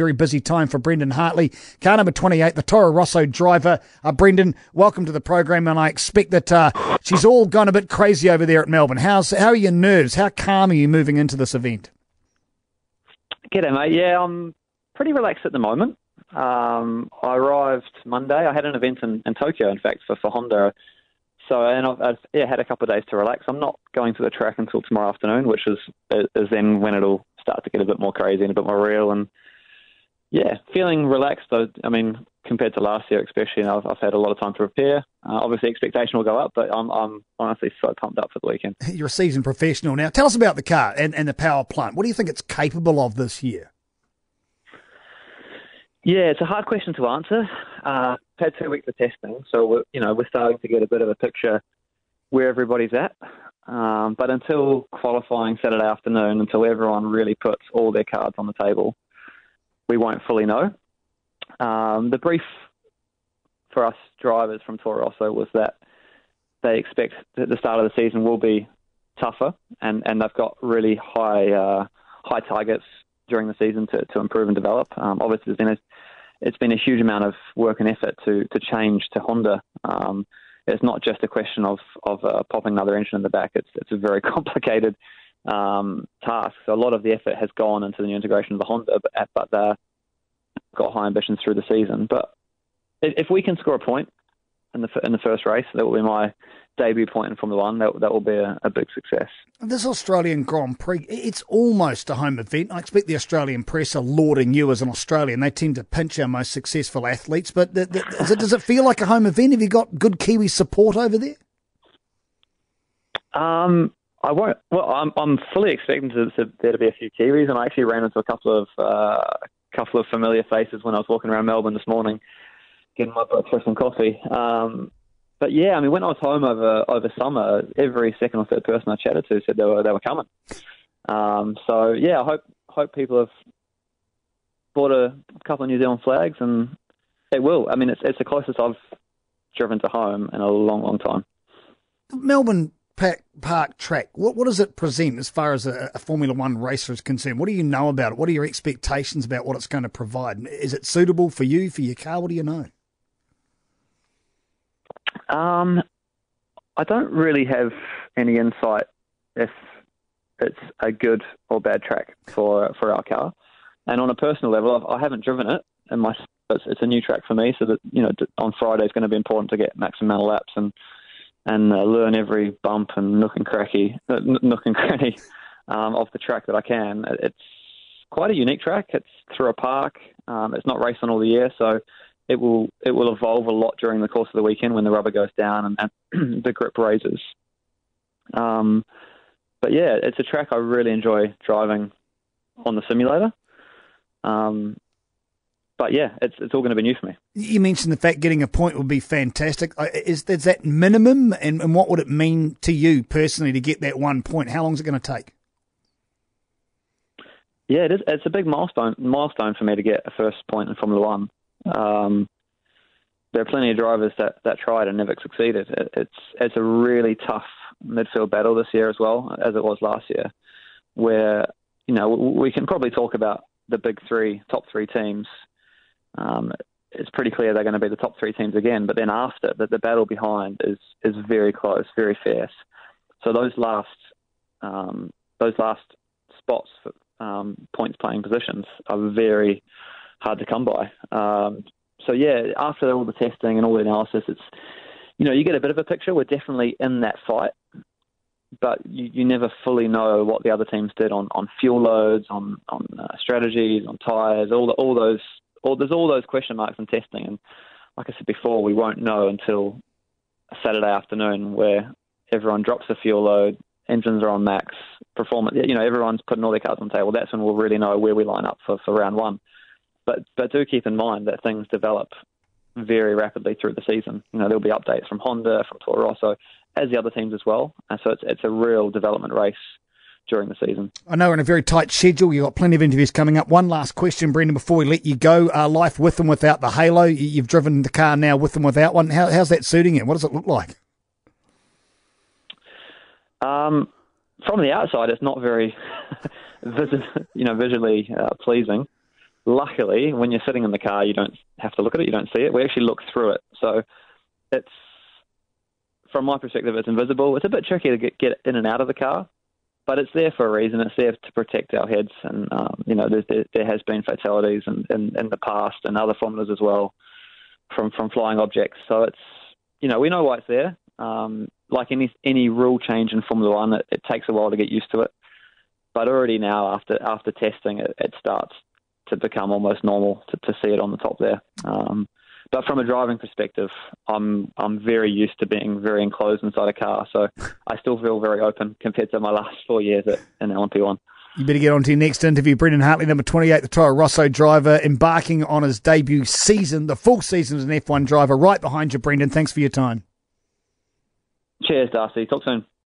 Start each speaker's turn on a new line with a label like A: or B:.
A: very busy time for Brendan Hartley. Car number 28, the Toro Rosso driver. Uh, Brendan, welcome to the program, and I expect that uh, she's all gone a bit crazy over there at Melbourne. How's how are your nerves? How calm are you moving into this event?
B: G'day, mate. Yeah, I'm pretty relaxed at the moment. Um, I arrived Monday. I had an event in, in Tokyo, in fact, for, for Honda. So, and I've, I've yeah, had a couple of days to relax. I'm not going to the track until tomorrow afternoon, which is is then when it'll start to get a bit more crazy and a bit more real. And yeah, feeling relaxed. Though, I mean, compared to last year, especially, I've, I've had a lot of time to prepare. Uh, obviously, expectation will go up, but I'm, I'm honestly so pumped up for the weekend.
A: You're a seasoned professional now. Tell us about the car and, and the power plant. What do you think it's capable of this year?
B: Yeah, it's a hard question to answer. Uh, had two weeks of testing, so we're, you know we're starting to get a bit of a picture where everybody's at. Um, but until qualifying Saturday afternoon, until everyone really puts all their cards on the table, we won't fully know. Um, the brief for us drivers from Toro Rosso was that they expect that the start of the season will be tougher, and, and they've got really high uh, high targets during the season to, to improve and develop. Um, obviously, there's been a, it's been a huge amount of work and effort to to change to Honda. Um, it's not just a question of of uh, popping another engine in the back. It's it's a very complicated um, task. So a lot of the effort has gone into the new integration of the Honda, but, but they've got high ambitions through the season. But if we can score a point in the in the first race, that will be my debut point in Formula One, that, that will be a, a, big success.
A: This Australian Grand Prix, it's almost a home event. I expect the Australian press are lauding you as an Australian. They tend to pinch our most successful athletes, but the, the, it, does it feel like a home event? Have you got good Kiwi support over there?
B: Um, I won't. Well, I'm, I'm fully expecting to, to, there to be a few Kiwis, and I actually ran into a couple of uh, couple of familiar faces when I was walking around Melbourne this morning, getting my breakfast and coffee. Um, but yeah, I mean, when I was home over over summer, every second or third person I chatted to said they were they were coming. Um, so yeah, I hope hope people have bought a couple of New Zealand flags, and they will. I mean, it's it's the closest I've driven to home in a long, long time.
A: Melbourne Park track. What what does it present as far as a, a, Formula One racer is concerned? What do you know about it? What are your expectations about what it's going to provide? Is it suitable for you for your car? What do you know?
B: Um, I don't really have any insight if it's a good or bad track for for our car. And on a personal level, I've, I haven't driven it, and my it's, it's, a new track for me. So that you know, on Friday is going to be important to get maximum amount of laps and and uh, learn every bump and nook and cracky, uh, nook and cranny um, of the track that I can. It's quite a unique track. It's through a park. Um, it's not on all the year, so it will it will evolve a lot during the course of the weekend when the rubber goes down and, and the grip raises. Um, but yeah, it's a track I really enjoy driving on the simulator. Um, but yeah, it's it's all going to be new for me.
A: You mentioned the fact getting a point would be fantastic. Is, is that minimum, and, and what would it mean to you personally to get that one point? How long is it going to take?
B: Yeah, it is. It's a big milestone milestone for me to get a first point in Formula One. Um, there are plenty of drivers that, that tried and never succeeded. It, it's it's a really tough midfield battle this year as well as it was last year, where you know we can probably talk about the big three, top three teams. Um, it's pretty clear they're going to be the top three teams again, but then after that, the battle behind is is very close, very fierce. So those last um, those last spots for um, points playing positions are very hard to come by. Um, so yeah, after all the testing and all the analysis, it's you know you get a bit of a picture. We're definitely in that fight, but you, you never fully know what the other teams did on, on fuel loads, on on uh, strategies, on tyres, all the, all those. All, there's all those question marks in testing, and like I said before, we won't know until Saturday afternoon where everyone drops the fuel load, engines are on max, performance. You know, everyone's putting all their cards on the table. That's when we'll really know where we line up for, for round one. But but do keep in mind that things develop very rapidly through the season. You know, there'll be updates from Honda, from Toro Rosso, as the other teams as well. And so it's it's a real development race during the season.
A: I know we're in a very tight schedule. You've got plenty of interviews coming up. One last question, Brendan, before we let you go. Uh, life with and without the Halo. You've driven the car now with and without one. How, how's that suiting you? What does it look like?
B: Um, from the outside, it's not very, you know, visually uh, pleasing luckily, when you're sitting in the car, you don't have to look at it. You don't see it. We actually look through it. So it's from my perspective, it's invisible. It's a bit tricky to get, get in and out of the car, but it's there for a reason. It's there to protect our heads. And um, you know, there, there, has been fatalities in, in, in the past and other formulas as well from from flying objects. So it's you know we know why it's there. Um, like any any rule change in Formula One, it, it, takes a while to get used to it. But already now, after after testing, it, it starts to become almost normal to, to see it on the top there. Um, but from a driving perspective, I'm I'm very used to being very enclosed inside a car, so I still feel very open compared to my last four years at, in LMP1.
A: You better get on to your next interview. Brendan Hartley, number 28, the Toro Rosso driver, embarking on his debut season, the full season as an F1 driver, right behind you, Brendan. Thanks for your time.
B: Cheers, Darcy. Talk soon.